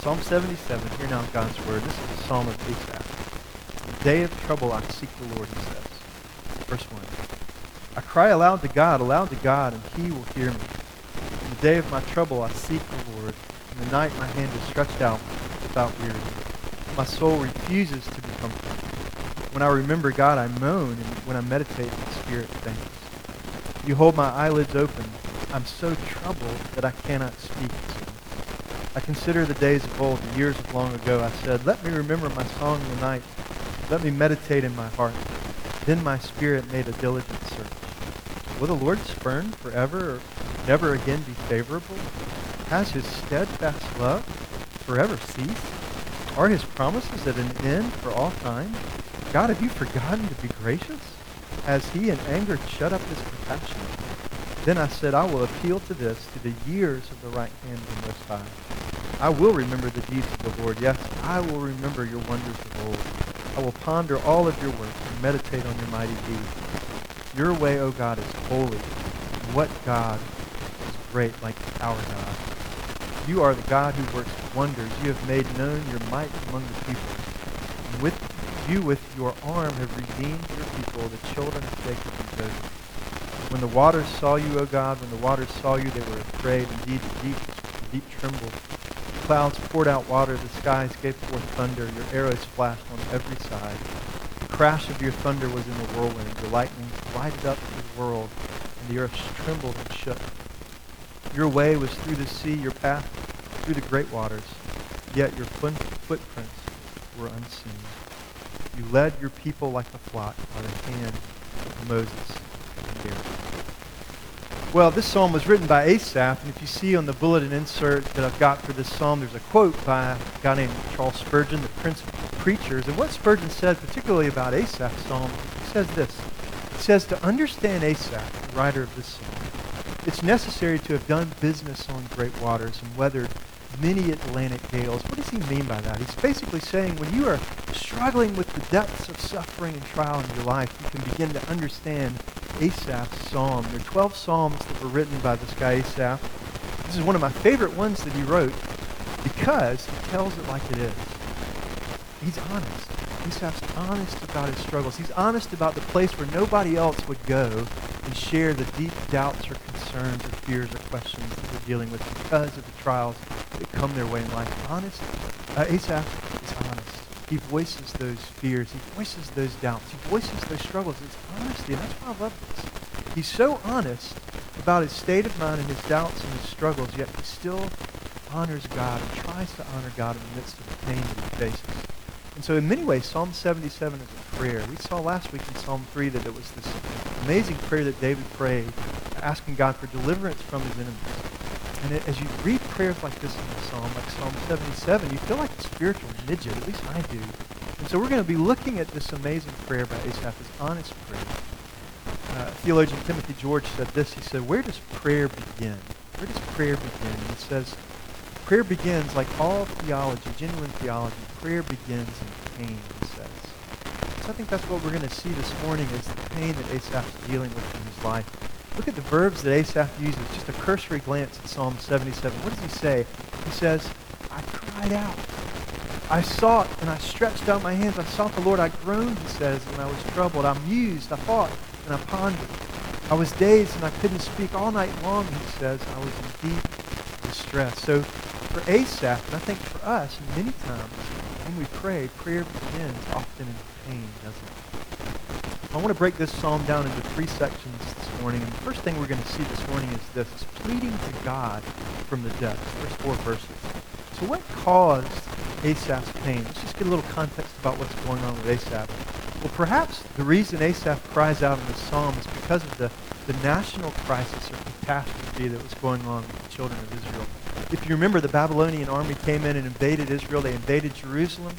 Psalm 77, hear now God's word. This is a psalm of Asaph. Day of trouble I seek the Lord, he says. Verse 1. I cry aloud to God, aloud to God, and he will hear me. In the day of my trouble I seek the Lord. In the night my hand is stretched out without weary. My soul refuses to be comforted. When I remember God, I moan, and when I meditate, my spirit faints. You hold my eyelids open. I'm so troubled that I cannot speak. I consider the days of old, the years of long ago. I said, Let me remember my song in the night. Let me meditate in my heart. Then my spirit made a diligent search. Will the Lord spurn forever or never again be favorable? Has his steadfast love forever ceased? Are his promises at an end for all time? God, have you forgotten to be gracious? Has he in anger shut up his compassion? Then I said, I will appeal to this, to the years of the right hand of the Most High. I will remember the deeds of the Lord. Yes, I will remember your wonders of old. I will ponder all of your works and meditate on your mighty deeds. Your way, O God, is holy. What God is great like our God? You are the God who works wonders. You have made known your might among the people. And with you with your arm have redeemed your people, the children of Jacob and Joseph. When the waters saw you, O God, when the waters saw you, they were afraid. Indeed, the deep, the deep trembled. The clouds poured out water. The skies gave forth thunder. Your arrows flashed on every side. The crash of your thunder was in the whirlwind. Your lightnings lighted up the world, and the earth trembled and shook. Your way was through the sea, your path through the great waters, yet your footprints were unseen. You led your people like a flock by the hand of Moses. Well, this psalm was written by Asaph, and if you see on the bulletin insert that I've got for this psalm, there's a quote by a guy named Charles Spurgeon, the Prince of Preachers. And what Spurgeon said, particularly about Asaph's psalm, he says this. He says, To understand Asaph, the writer of this psalm, it's necessary to have done business on great waters and weathered many Atlantic gales. What does he mean by that? He's basically saying when you are struggling with the depths of suffering and trial in your life, you can begin to understand Asaph's psalm. There are 12 psalms that were written by this guy Asaph. This is one of my favorite ones that he wrote because he tells it like it is. He's honest. Asaph's honest about his struggles. He's honest about the place where nobody else would go and share the deep doubts or concerns or fears or questions that they're dealing with because of the trials that come their way in life. Honest. Uh, Asaph is honest. He voices those fears. He voices those doubts. He voices those struggles. It's honesty, and that's why I love this. He's so honest about his state of mind and his doubts and his struggles, yet he still honors God and tries to honor God in the midst of the pain that he faces. And so in many ways, Psalm 77 is a prayer. We saw last week in Psalm 3 that it was this amazing prayer that David prayed, asking God for deliverance from his enemies. And it, as you read prayers like this in the Psalm, like Psalm 77, you feel like a spiritual midget. At least I do. And so we're going to be looking at this amazing prayer by Asaph, this honest prayer. Uh, theologian Timothy George said this. He said, where does prayer begin? Where does prayer begin? And he says, prayer begins like all theology, genuine theology. Prayer begins in pain, he says. So I think that's what we're going to see this morning is the pain that Asaph is dealing with in his life. Look at the verbs that Asaph uses. Just a cursory glance at Psalm 77. What does he say? He says, I cried out. I sought and I stretched out my hands. I sought the Lord. I groaned, he says, when I was troubled. I mused, I thought, and I pondered. I was dazed and I couldn't speak all night long, he says. I was in deep distress. So for Asaph, and I think for us, many times when we pray, prayer begins often in pain, doesn't it? I want to break this psalm down into three sections morning. And the first thing we're going to see this morning is this. It's pleading to God from the depths. First four verses. So what caused Asaph's pain? Let's just get a little context about what's going on with Asaph. Well, perhaps the reason Asaph cries out in this psalm is because of the, the national crisis or catastrophe that was going on with the children of Israel. If you remember, the Babylonian army came in and invaded Israel. They invaded Jerusalem.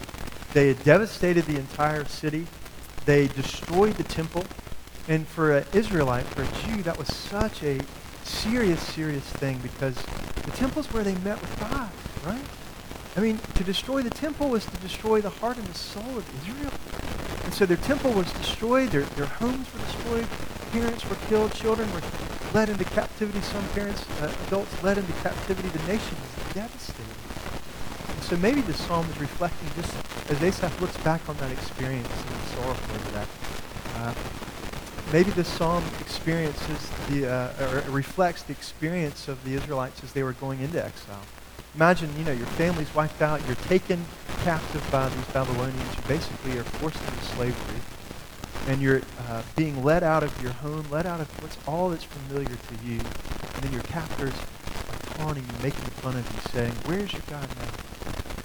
They had devastated the entire city. They destroyed the temple. And for an Israelite, for a Jew, that was such a serious, serious thing because the temple's where they met with God, right? I mean, to destroy the temple was to destroy the heart and the soul of Israel. And so their temple was destroyed, their, their homes were destroyed, parents were killed, children were led into captivity. Some parents, uh, adults led into captivity. The nation was devastated. And so maybe this psalm is reflecting just as Asaph looks back on that experience and is sorrowful over that. Uh, maybe this psalm experiences the, uh, or reflects the experience of the Israelites as they were going into exile. Imagine, you know, your family's wiped out, you're taken captive by these Babylonians, you basically are forced into slavery, and you're uh, being led out of your home, led out of what's all that's familiar to you, and then your captors are taunting you, making fun of you, saying, where's your God now?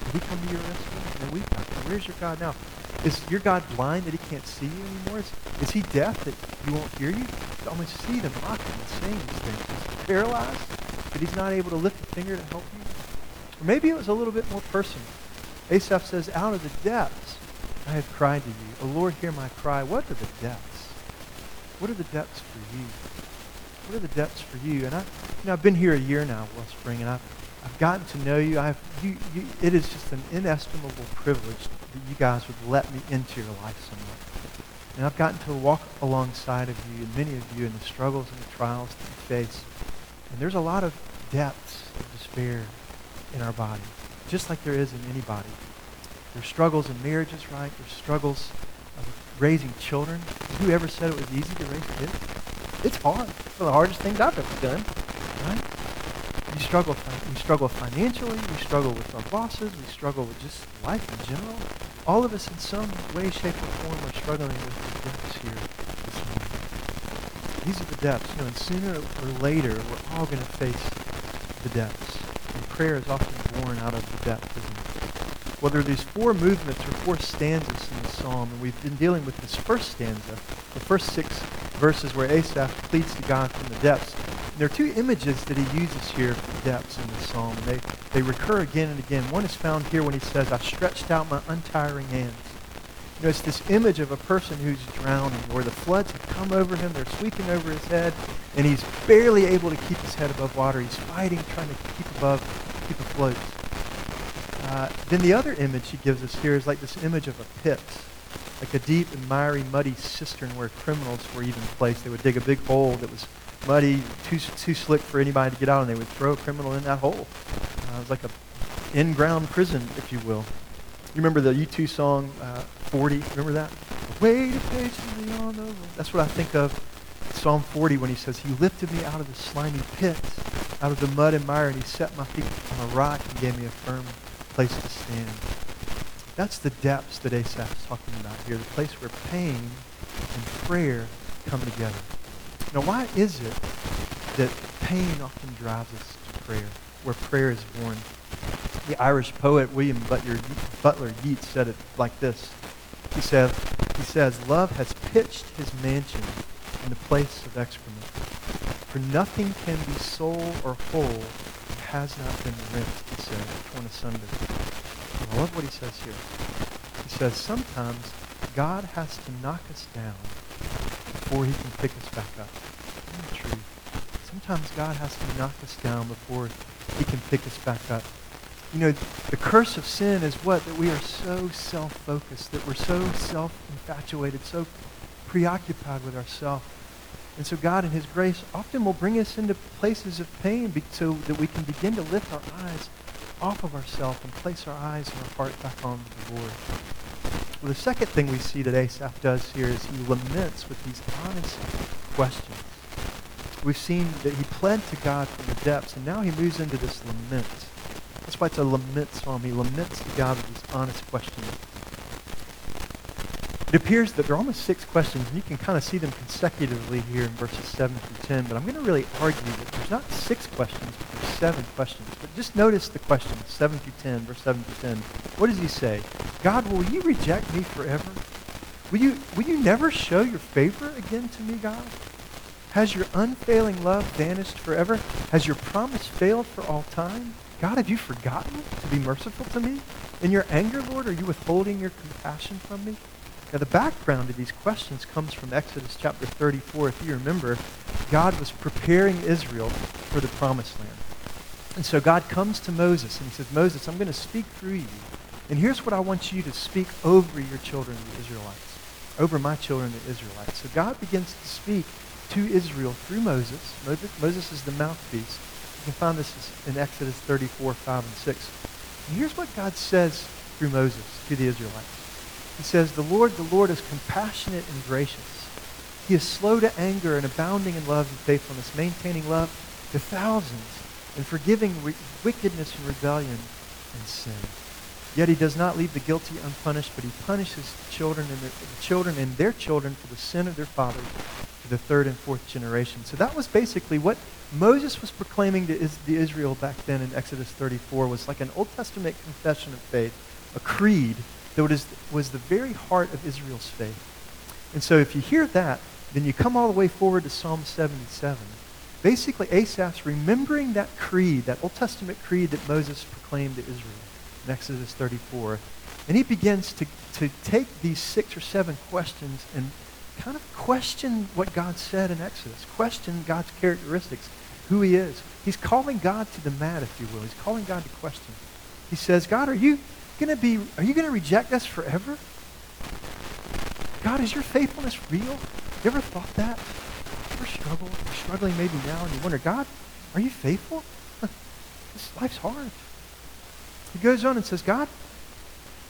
Did he come to your rescue? We've got. Where's your God now? Is your God blind that he can't see you anymore? Is, is he deaf that he won't hear you? You almost see them mocking and saying these things. Is he paralyzed that he's not able to lift a finger to help you? Or maybe it was a little bit more personal. Asaph says, out of the depths I have cried to you. O Lord, hear my cry. What are the depths? What are the depths for you? What are the depths for you? And I, you know, I've been here a year now, Wellspring, and I've, I've gotten to know you. I've, you, you. It is just an inestimable privilege that you guys would let me into your life so much. And I've gotten to walk alongside of you and many of you in the struggles and the trials that you face. And there's a lot of depths of despair in our body, just like there is in anybody. There's struggles in marriages, right? There's struggles of raising children. Who ever said it was easy to raise kids? It's hard. It's one of the hardest things I've ever done? We struggle, we struggle financially. We struggle with our bosses. We struggle with just life in general. All of us in some way, shape, or form are struggling with the depths here this morning. These are the depths. You know, and sooner or later, we're all going to face the depths. And prayer is often born out of the depth? Well, there are these four movements or four stanzas in the psalm, and we've been dealing with this first stanza, the first six verses where Asaph pleads to God from the depths. There are two images that he uses here for depths in the psalm. They, they recur again and again. One is found here when he says, I stretched out my untiring hands. You know, it's this image of a person who's drowning, where the floods have come over him, they're sweeping over his head, and he's barely able to keep his head above water. He's fighting, trying to keep above, keep afloat. Uh, then the other image he gives us here is like this image of a pit, like a deep and miry, muddy cistern where criminals were even placed. They would dig a big hole that was muddy, too, too slick for anybody to get out, and they would throw a criminal in that hole. Uh, it was like a in-ground prison, if you will. You remember the U2 song uh, 40? Remember that? Patiently on the That's what I think of Psalm 40 when he says, He lifted me out of the slimy pit, out of the mud and mire, and he set my feet on a rock and gave me a firm place to stand. That's the depths that Asaph is talking about here, the place where pain and prayer come together. Now, why is it that pain often drives us to prayer, where prayer is born? The Irish poet William Butler, Yeats said it like this. He says, he says, Love has pitched his mansion in the place of excrement. For nothing can be soul or whole that has not been rent, he said, torn asunder. I love what he says here. He says, sometimes God has to knock us down before he can pick us back up. Sometimes God has to knock us down before he can pick us back up. You know, the curse of sin is what? That we are so self-focused, that we're so self-infatuated, so preoccupied with ourselves. And so God in his grace often will bring us into places of pain so that we can begin to lift our eyes off of ourselves and place our eyes and our heart back on the Lord. Well, the second thing we see that Asaph does here is he laments with these honest questions. We've seen that he pled to God from the depths, and now he moves into this lament. That's why it's a lament psalm. He laments to God with these honest questions. It appears that there are almost six questions, and you can kind of see them consecutively here in verses 7 through 10, but I'm going to really argue that there's not six questions, but there's seven questions. But just notice the questions, 7 through 10, verse 7 through 10. What does he say? God, will you reject me forever? Will you, will you never show your favor again to me, God? Has your unfailing love vanished forever? Has your promise failed for all time? God, have you forgotten to be merciful to me? In your anger, Lord, are you withholding your compassion from me? Now, the background of these questions comes from Exodus chapter 34. If you remember, God was preparing Israel for the promised land. And so God comes to Moses and he says, Moses, I'm going to speak through you. And here's what I want you to speak over your children, the Israelites, over my children, the Israelites. So God begins to speak to Israel through Moses. Moses is the mouthpiece. You can find this in Exodus 34, 5, and 6. And here's what God says through Moses to the Israelites. He says, The Lord, the Lord is compassionate and gracious. He is slow to anger and abounding in love and faithfulness, maintaining love to thousands and forgiving re- wickedness and rebellion and sin. Yet he does not leave the guilty unpunished, but he punishes the children and their, the children and their children for the sin of their fathers to the third and fourth generation. So that was basically what Moses was proclaiming to the Israel back then in Exodus 34 was like an Old Testament confession of faith, a creed that was, was the very heart of Israel's faith. And so if you hear that, then you come all the way forward to Psalm 77. Basically, Asaph's remembering that creed, that Old Testament creed that Moses proclaimed to Israel in Exodus 34. And he begins to, to take these six or seven questions and kind of question what God said in Exodus, question God's characteristics, who he is. He's calling God to the mat, if you will. He's calling God to question. He says, God, are you going to be, are you going to reject us forever? God, is your faithfulness real? You ever thought that? You ever struggled? You're struggling maybe now and you wonder, God, are you faithful? this life's hard. He goes on and says, God,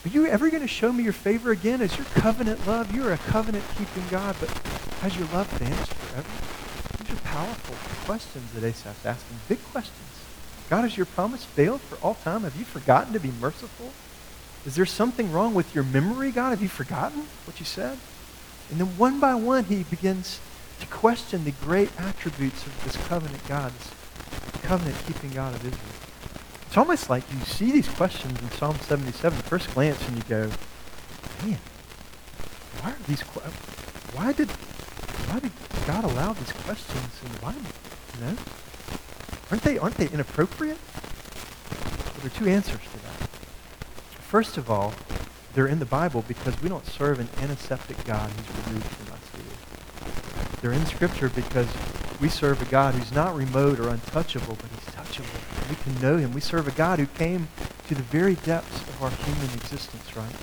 are you ever going to show me your favor again? Is your covenant love? You're a covenant keeping God, but has your love vanished forever? These are powerful questions that Asaph's asking. Big questions. God, has your promise failed for all time? Have you forgotten to be merciful? Is there something wrong with your memory, God? Have you forgotten what you said? And then one by one, he begins to question the great attributes of this covenant God, this covenant keeping God of Israel. It's almost like you see these questions in Psalm 77 at first glance and you go, man, why are these why did why did God allow these questions in the Bible? You know? Aren't they aren't they inappropriate? Well, there are two answers to that. First of all, they're in the Bible because we don't serve an antiseptic God who's removed from us, we? They're in Scripture because we serve a God who's not remote or untouchable, but he's touchable we can know him. We serve a God who came to the very depths of our human existence, right?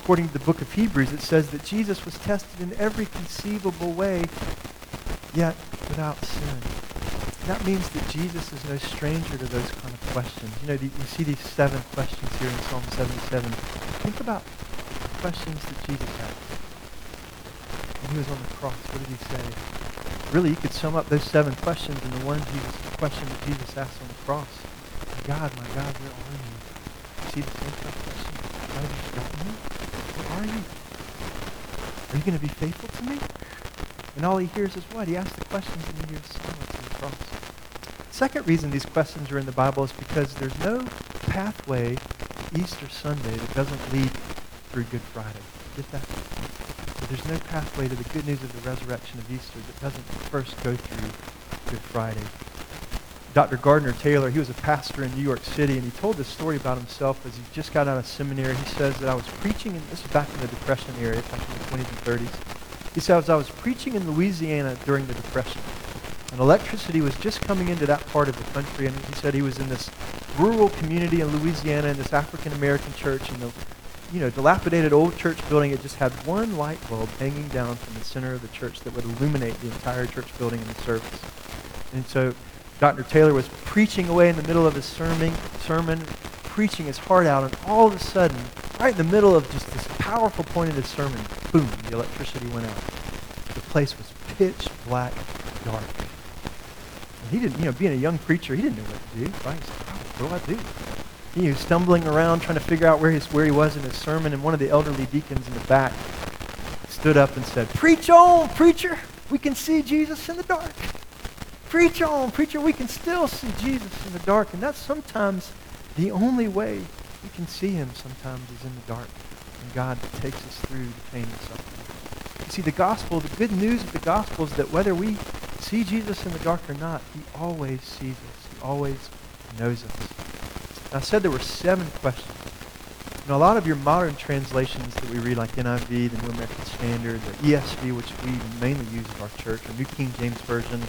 According to the book of Hebrews, it says that Jesus was tested in every conceivable way, yet without sin. That means that Jesus is no stranger to those kind of questions. You know, you see these seven questions here in Psalm 77. Think about the questions that Jesus had. When he was on the cross, what did he say? Really, you could sum up those seven questions in the one Jesus, question that Jesus asked on the cross. My God, my God, where are you? See the same question? Have you forgotten me? Where are you? Are you going to be faithful to me? And all he hears is what? He asks the questions and he hears silence on the cross. Second reason these questions are in the Bible is because there's no pathway Easter Sunday that doesn't lead through Good Friday. Get that? There's no pathway to the good news of the resurrection of Easter that doesn't first go through Good Friday. Dr. Gardner Taylor, he was a pastor in New York City, and he told this story about himself as he just got out of seminary. He says that I was preaching, in, this was back in the Depression era, back in the 20s and 30s. He says, I was preaching in Louisiana during the Depression, and electricity was just coming into that part of the country, and he said he was in this rural community in Louisiana in this African American church, and the you know, dilapidated old church building. It just had one light bulb hanging down from the center of the church that would illuminate the entire church building in the service. And so Dr. Taylor was preaching away in the middle of his sermon, sermon, preaching his heart out, and all of a sudden, right in the middle of just this powerful point of his sermon, boom, the electricity went out. The place was pitch black dark. And he didn't, you know, being a young preacher, he didn't know what to do. Right? Said, oh, what do I do? He was stumbling around trying to figure out where, his, where he was in his sermon, and one of the elderly deacons in the back stood up and said, Preach on, preacher. We can see Jesus in the dark. Preach on, preacher. We can still see Jesus in the dark. And that's sometimes the only way we can see him sometimes is in the dark. And God takes us through the pain and suffering. You see, the gospel, the good news of the gospel is that whether we see Jesus in the dark or not, he always sees us. He always knows us. I said there were seven questions. Now, a lot of your modern translations that we read, like NIV, the New American Standard, the ESV, which we mainly use in our church, or New King James Version,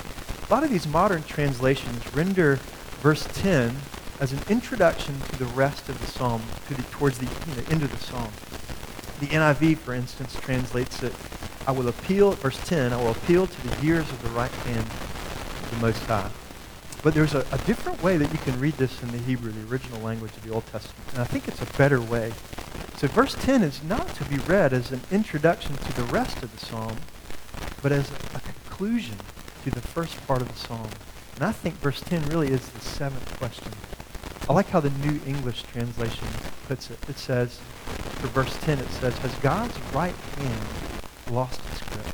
a lot of these modern translations render verse 10 as an introduction to the rest of the psalm, to the, towards the you know, end of the psalm. The NIV, for instance, translates it I will appeal, verse 10, I will appeal to the years of the right hand of the Most High. But there's a, a different way that you can read this in the Hebrew, the original language of the Old Testament. And I think it's a better way. So verse 10 is not to be read as an introduction to the rest of the psalm, but as a, a conclusion to the first part of the psalm. And I think verse 10 really is the seventh question. I like how the New English translation puts it. It says, for verse 10, it says, Has God's right hand lost its grip?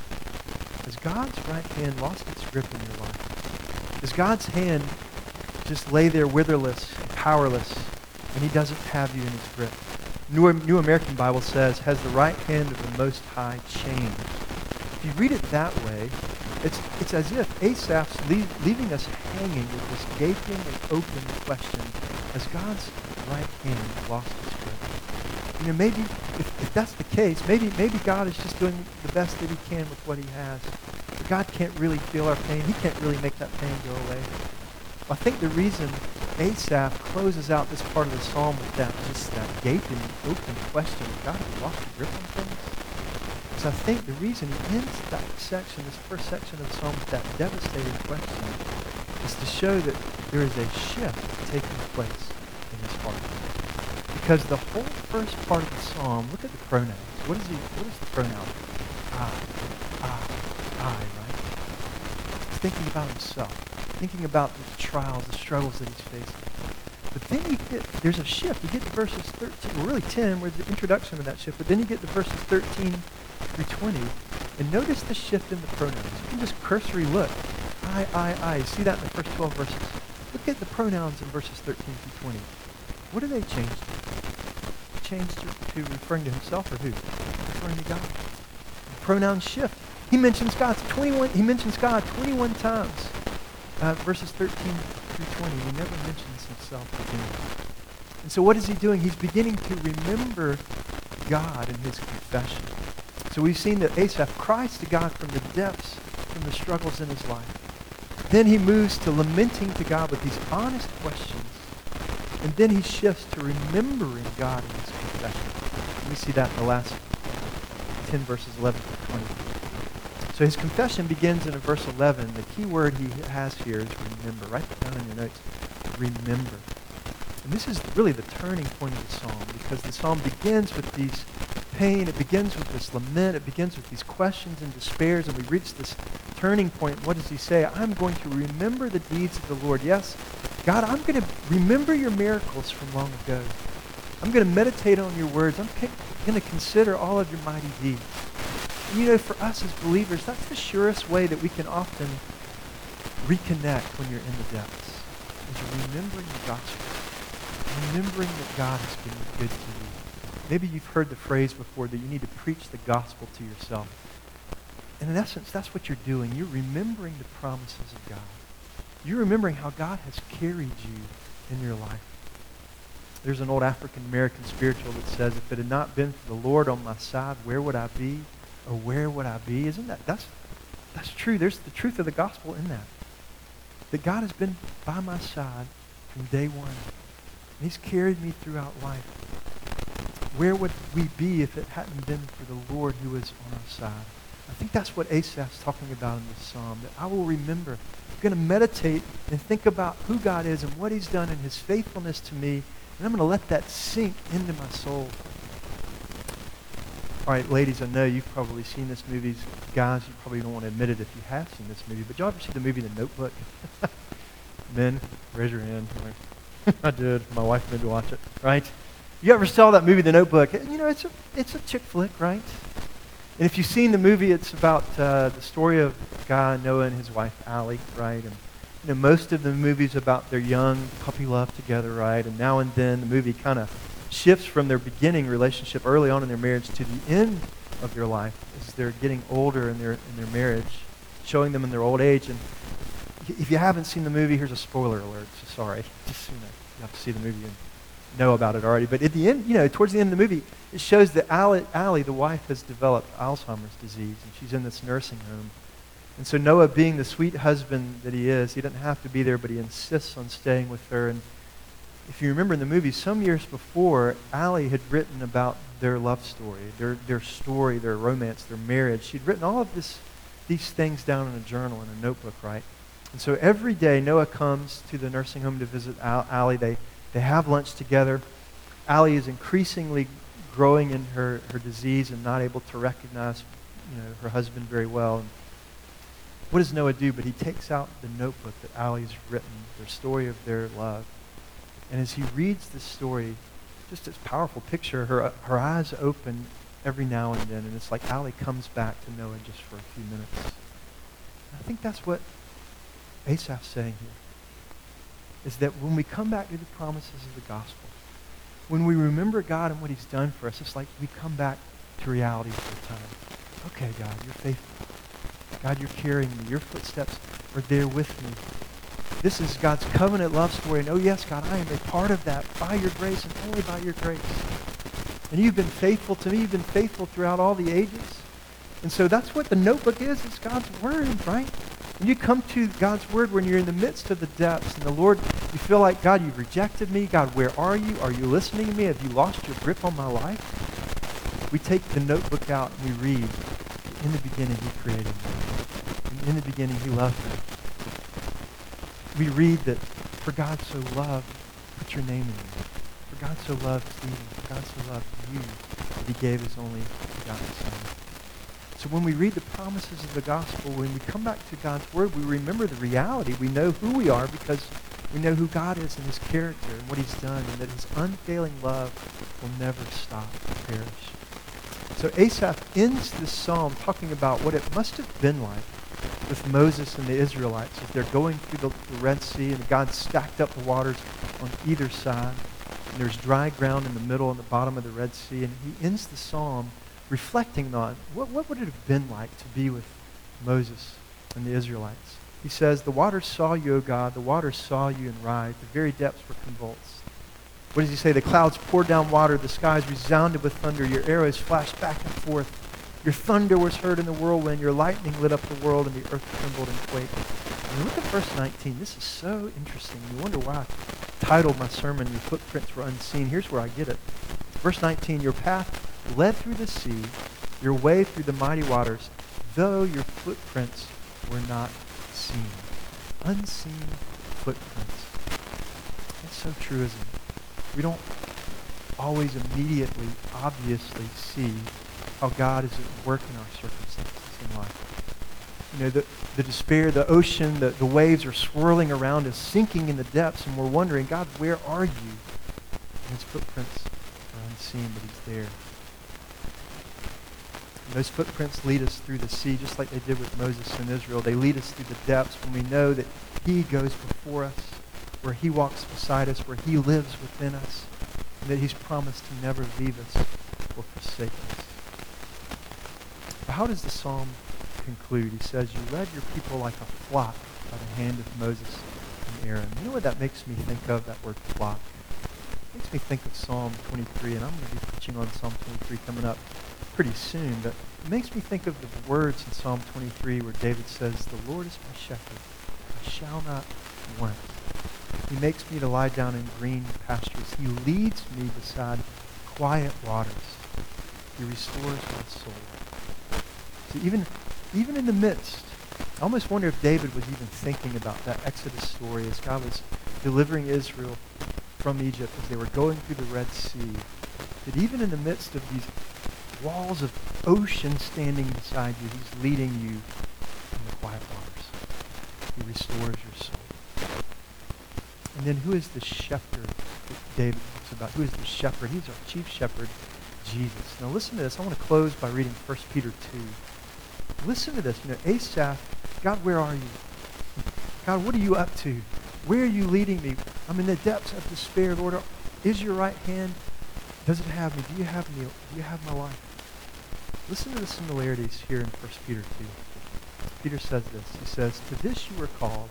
Has God's right hand lost its grip in your life? Does God's hand just lay there witherless and powerless, and he doesn't have you in his grip? New, New American Bible says, Has the right hand of the Most High changed? If you read it that way, it's, it's as if Asaph's leave, leaving us hanging with this gaping and open question, has God's right hand lost its grip? You know, maybe if, if that's the case, maybe, maybe God is just doing the best that he can with what he has. God can't really feel our pain. He can't really make that pain go away. I think the reason Asaph closes out this part of the psalm with that just that gaping, open question, God, have lost the grip on things? Because I think the reason he ends that section, this first section of the psalm, with that devastating question, is to show that there is a shift taking place in his heart. Because the whole first part of the psalm, look at the pronouns. What is he? What is the pronoun? Ah, ah, I, I, I, right? He's thinking about himself, thinking about the trials, the struggles that he's facing. But then you get, there's a shift. You get to verses 13, well, really 10, where the introduction of that shift, but then you get to verses 13 through 20. And notice the shift in the pronouns. You can just cursory look. I, I, I. See that in the first 12 verses? Look at the pronouns in verses 13 through 20. What do they change to? Change to, to referring to himself or who? Referring to God. The pronouns shift. He mentions God 21. He mentions God 21 times. Uh, verses 13 through 20. He never mentions himself again. And so what is he doing? He's beginning to remember God in his confession. So we've seen that Asaph cries to God from the depths, from the struggles in his life. Then he moves to lamenting to God with these honest questions. And then he shifts to remembering God in his confession. We see that in the last 10 verses 11 to 20. So his confession begins in verse 11. The key word he has here is remember. Write that down in your notes. Remember. And this is really the turning point of the psalm because the psalm begins with these pain. It begins with this lament. It begins with these questions and despairs. And we reach this turning point. What does he say? I'm going to remember the deeds of the Lord. Yes, God, I'm going to remember your miracles from long ago. I'm going to meditate on your words. I'm going to consider all of your mighty deeds. You know, for us as believers, that's the surest way that we can often reconnect when you're in the depths. Is remembering the gospel. Remembering that God has been good to you. Maybe you've heard the phrase before that you need to preach the gospel to yourself. And in essence, that's what you're doing. You're remembering the promises of God. You're remembering how God has carried you in your life. There's an old African American spiritual that says, if it had not been for the Lord on my side, where would I be? Or where would I be? Isn't that, that's, that's true. There's the truth of the gospel in that. That God has been by my side from day one. And he's carried me throughout life. Where would we be if it hadn't been for the Lord who is on our side? I think that's what Asaph's talking about in this psalm, that I will remember. I'm going to meditate and think about who God is and what he's done and his faithfulness to me, and I'm going to let that sink into my soul. All right, ladies, I know you've probably seen this movie. Guys, you probably don't want to admit it if you have seen this movie, but y'all ever see the movie The Notebook? Men, raise your hand. I did. My wife made me watch it, right? You ever saw that movie, The Notebook? You know, it's a, it's a chick flick, right? And if you've seen the movie, it's about uh, the story of guy Noah and his wife Allie, right? And you know, most of the movie's about their young puppy love together, right? And now and then the movie kind of shifts from their beginning relationship early on in their marriage to the end of their life as they're getting older in their in their marriage, showing them in their old age. And if you haven't seen the movie, here's a spoiler alert. So sorry, just you know, you have to see the movie and know about it already. But at the end, you know, towards the end of the movie, it shows that Allie, Allie, the wife, has developed Alzheimer's disease, and she's in this nursing home. And so Noah, being the sweet husband that he is, he doesn't have to be there, but he insists on staying with her. And if you remember in the movie, some years before, Allie had written about their love story, their, their story, their romance, their marriage. She'd written all of this, these things down in a journal, in a notebook, right? And so every day, Noah comes to the nursing home to visit Allie. They, they have lunch together. Allie is increasingly growing in her, her disease and not able to recognize you know, her husband very well. And what does Noah do? But he takes out the notebook that Allie's written, their story of their love. And as he reads this story, just this powerful picture, her, her eyes open every now and then, and it's like Allie comes back to Noah just for a few minutes. I think that's what Asaph's saying here. Is that when we come back to the promises of the gospel, when we remember God and what he's done for us, it's like we come back to reality for a time. Okay, God, you're faithful. God, you're carrying me. Your footsteps are there with me. This is God's covenant love story. And oh, yes, God, I am a part of that by your grace and only by your grace. And you've been faithful to me. You've been faithful throughout all the ages. And so that's what the notebook is. It's God's word, right? When you come to God's word when you're in the midst of the depths and the Lord, you feel like, God, you've rejected me. God, where are you? Are you listening to me? Have you lost your grip on my life? We take the notebook out and we read, in the beginning he created me. in the beginning he loved me. We read that for God so loved, put your name in there. For God so loved Stephen, for God so loved you, that he gave his only begotten son. So when we read the promises of the gospel, when we come back to God's word, we remember the reality. We know who we are because we know who God is and his character and what he's done and that his unfailing love will never stop or perish. So Asaph ends this psalm talking about what it must have been like with Moses and the Israelites as they're going through the, Red Sea and God stacked up the waters on either side. And there's dry ground in the middle and the bottom of the Red Sea. And he ends the psalm reflecting on what, what would it have been like to be with Moses and the Israelites. He says, The waters saw you, O God, the waters saw you and writhed, the very depths were convulsed. What does he say? The clouds poured down water, the skies resounded with thunder, your arrows flashed back and forth. Your thunder was heard in the whirlwind, your lightning lit up the world, and the earth trembled and quaked. And look at verse 19. This is so interesting. You wonder why I titled my sermon, Your Footprints Were Unseen. Here's where I get it. Verse 19, Your path led through the sea, your way through the mighty waters, though your footprints were not seen. Unseen footprints. That's so true, isn't it? We don't always immediately, obviously see how God is at work in our circumstances in life. You know, the, the despair, the ocean, the, the waves are swirling around us, sinking in the depths, and we're wondering, God, where are you? And his footprints are unseen, but he's there. And those footprints lead us through the sea, just like they did with Moses and Israel. They lead us through the depths when we know that he goes before us, where he walks beside us, where he lives within us, and that he's promised to never leave us or forsake us. How does the psalm conclude? He says, You led your people like a flock by the hand of Moses and Aaron. You know what that makes me think of, that word flock? It makes me think of Psalm 23, and I'm going to be preaching on Psalm 23 coming up pretty soon, but it makes me think of the words in Psalm 23 where David says, The Lord is my shepherd. I shall not want. He makes me to lie down in green pastures. He leads me beside quiet waters. He restores my soul. See, even, even in the midst, I almost wonder if David was even thinking about that Exodus story as God was delivering Israel from Egypt as they were going through the Red Sea. That even in the midst of these walls of ocean standing beside you. He's leading you in the quiet waters. He restores your soul. And then who is the shepherd that David talks about? Who is the shepherd? He's our chief shepherd, Jesus. Now listen to this. I want to close by reading 1 Peter 2. Listen to this. You know, Asaph, God, where are you? God, what are you up to? Where are you leading me? I'm in the depths of despair, Lord. Is your right hand, does it have me? Do you have me? Do you have my life? Listen to the similarities here in 1 Peter 2. Peter says this. He says, To this you were called,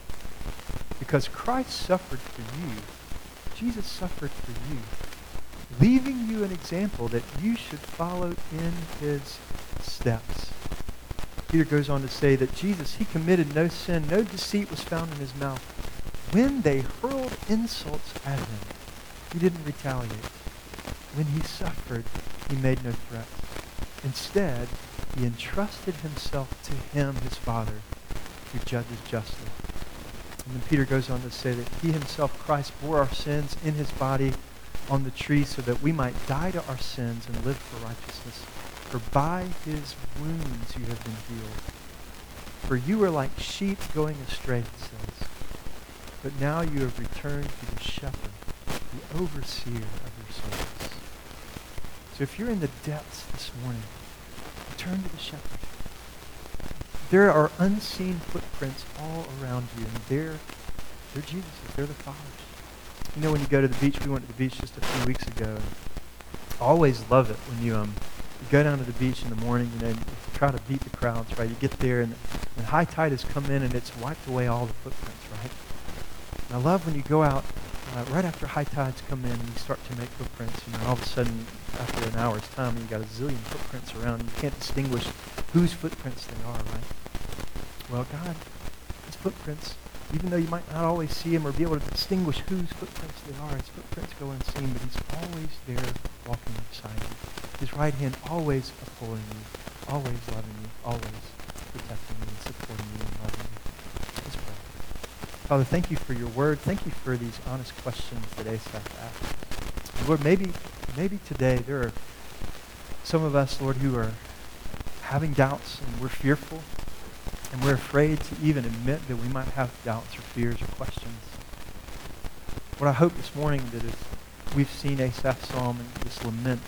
because Christ suffered for you. Jesus suffered for you, leaving you an example that you should follow in his steps. Peter goes on to say that Jesus, he committed no sin, no deceit was found in his mouth. When they hurled insults at him, He didn't retaliate. When he suffered, he made no threats. Instead, he entrusted himself to him, his Father, who judges justly. And then Peter goes on to say that he himself, Christ, bore our sins in his body on the tree so that we might die to our sins and live for righteousness. For by his wounds you have been healed. For you were like sheep going astray, he says. But now you have returned to the shepherd, the overseer of your souls. So if you're in the depths this morning, turn to the shepherd. There are unseen footprints all around you, and they're, they're Jesus. They're the Father's. You know, when you go to the beach, we went to the beach just a few weeks ago. And I always love it when you um you go down to the beach in the morning, you know, you try to beat the crowds, right? You get there, and, and high tide has come in, and it's wiped away all the footprints, right? And I love when you go out uh, right after high tides come in and you start to make footprints. You know, all of a sudden, after an hour's time, you've got a zillion footprints around. You can't distinguish whose footprints they are, right? Well, God, His footprints, even though you might not always see Him or be able to distinguish whose footprints they are, His footprints go unseen, but He's always there walking beside you. His right hand always upholding you, always loving you, always protecting you and supporting you and loving you. Let's pray. Father, thank you for your word. Thank you for these honest questions that Asaph asked. Lord, maybe, maybe today there are some of us, Lord, who are having doubts and we're fearful and we're afraid to even admit that we might have doubts or fears or questions. What I hope this morning that as we've seen Asaph's psalm and this lament,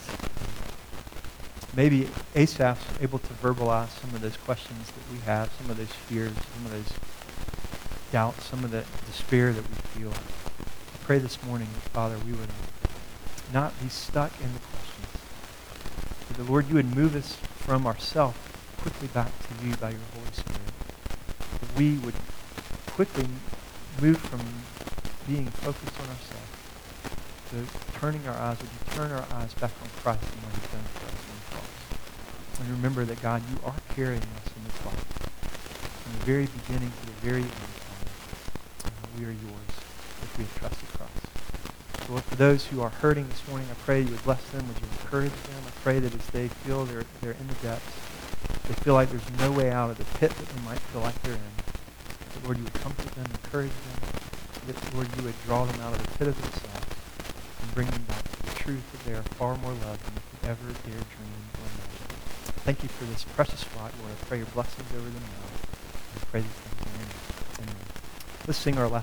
maybe Asaph's able to verbalize some of those questions that we have, some of those fears, some of those doubts, some of the despair that we feel. I pray this morning that, Father, we would not be stuck in the questions. That the Lord, you would move us from ourself quickly back to you by your Holy Spirit. We would quickly move from being focused on ourselves to turning our eyes, would you turn our eyes back on Christ and what he's done for us on the cross. And remember that, God, you are carrying us in this life. From the very beginning to the very end. Uh, we are yours if we have trusted Christ. So Lord, for those who are hurting this morning, I pray you would bless them. Would you encourage them? I pray that as they feel they're, they're in the depths, they feel like there's no way out of the pit that they might feel like they're in. That, Lord, you would comfort them, encourage them. That, Lord, you would draw them out of the pit of themselves and bring them back to the truth that they are far more loved than they could ever dare dream or imagine. Thank you for this precious spot, Lord. I pray your blessings over them now. I pray these things in your name. Amen. Let's sing our last